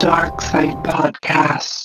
Dark Side Podcast.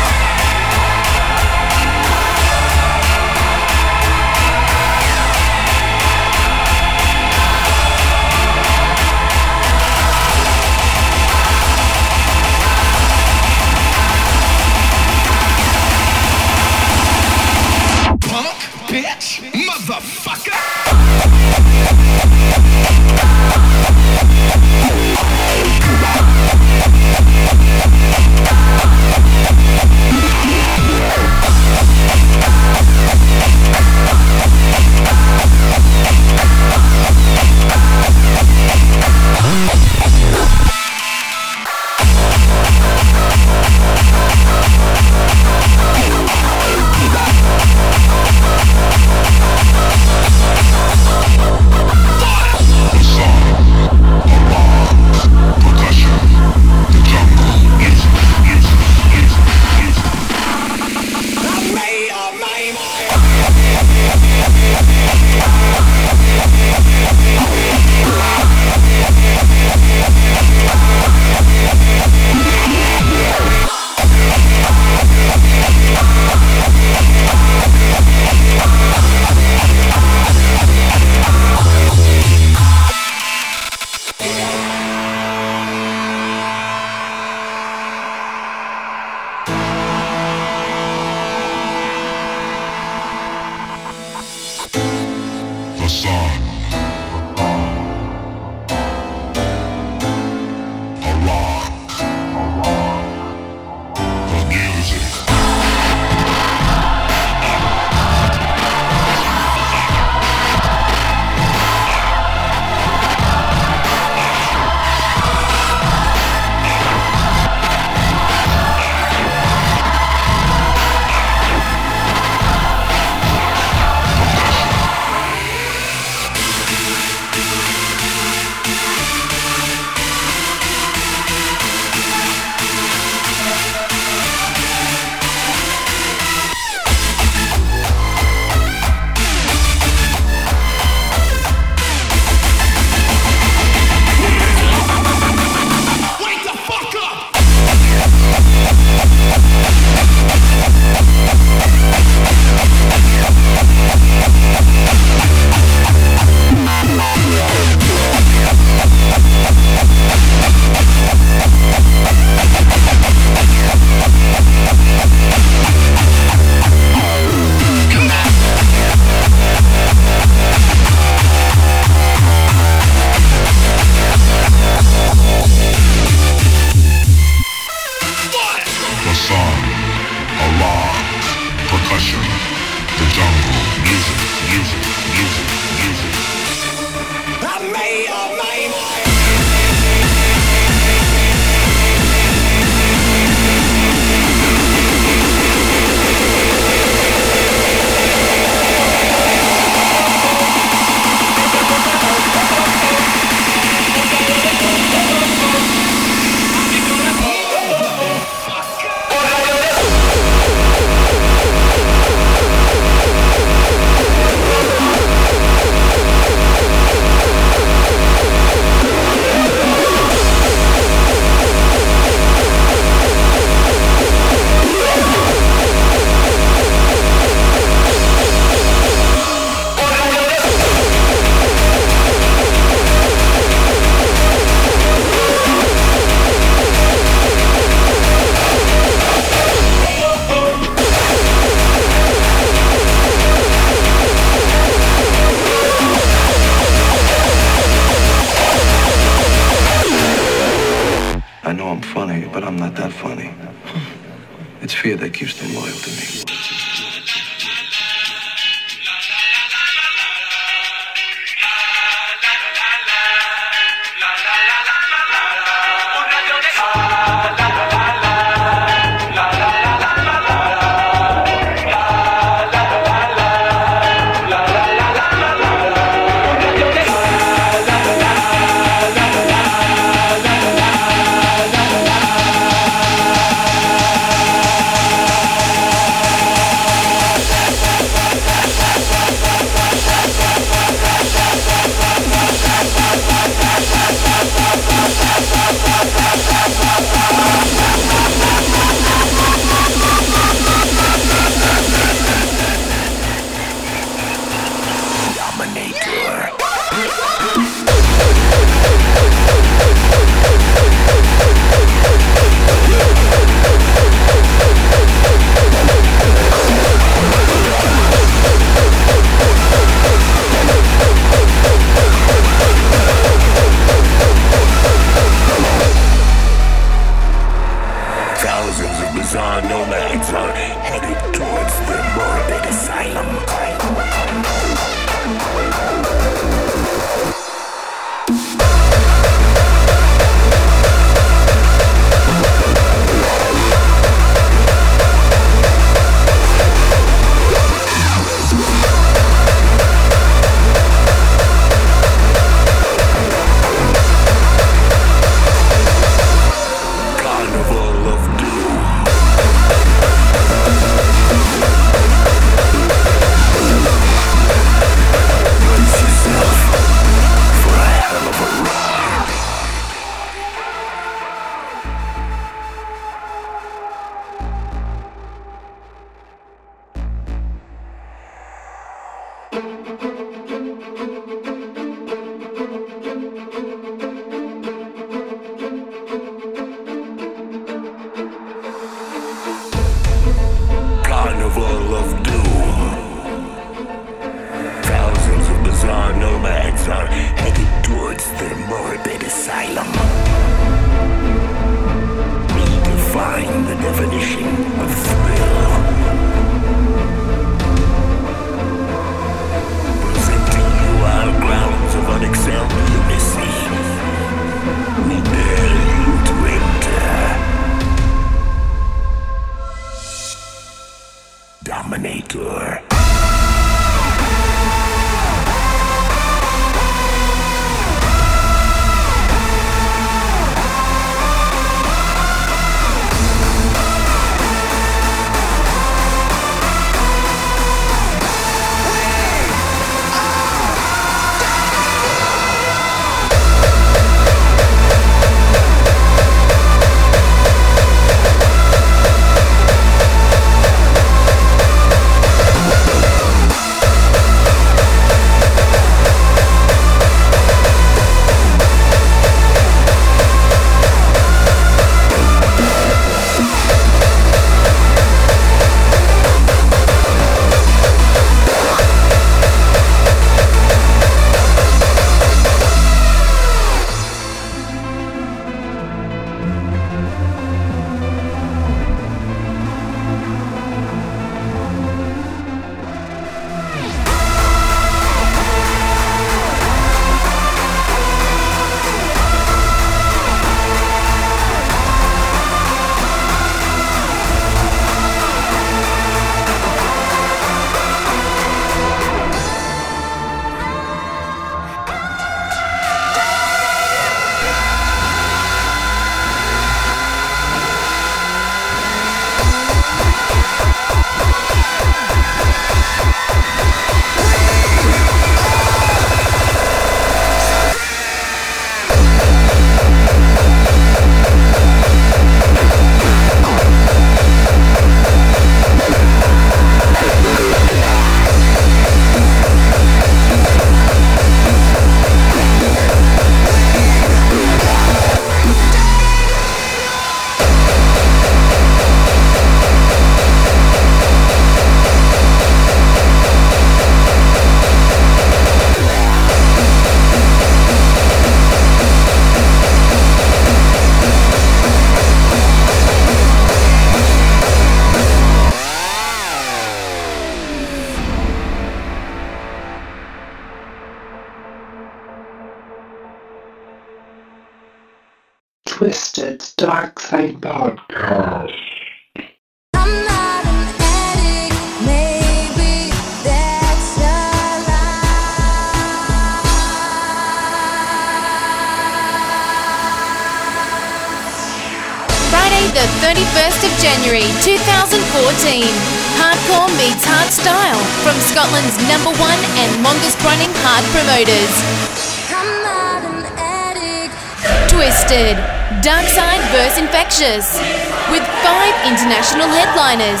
with five international headliners.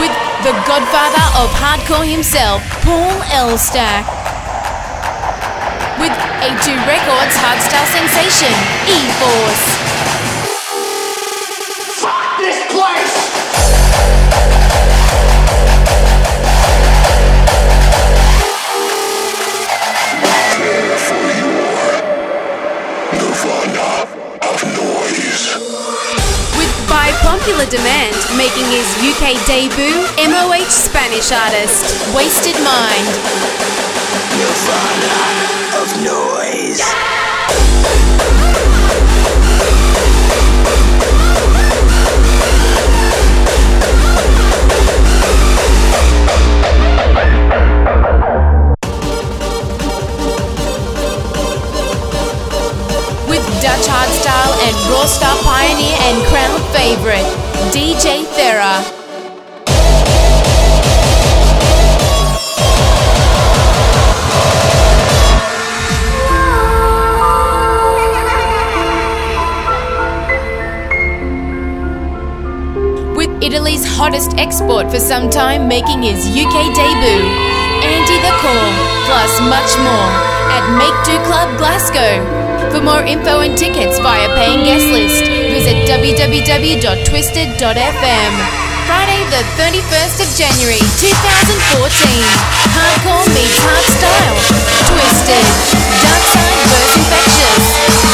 With the godfather of hardcore himself, Paul Elstak. With A2 Records hardstyle sensation, E-Force. popular demand, making his UK debut, MOH Spanish artist, Wasted Mind. Nirvana of noise. Yeah! and Rawstyle pioneer and crown favorite, DJ Thera. Italy's hottest export for some time, making his UK debut. Andy the Core, plus much more at Make Do Club Glasgow. For more info and tickets via paying guest list, visit www.twisted.fm. Friday, the 31st of January 2014. Hardcore meets hard style. Twisted. Dark side versus infectious.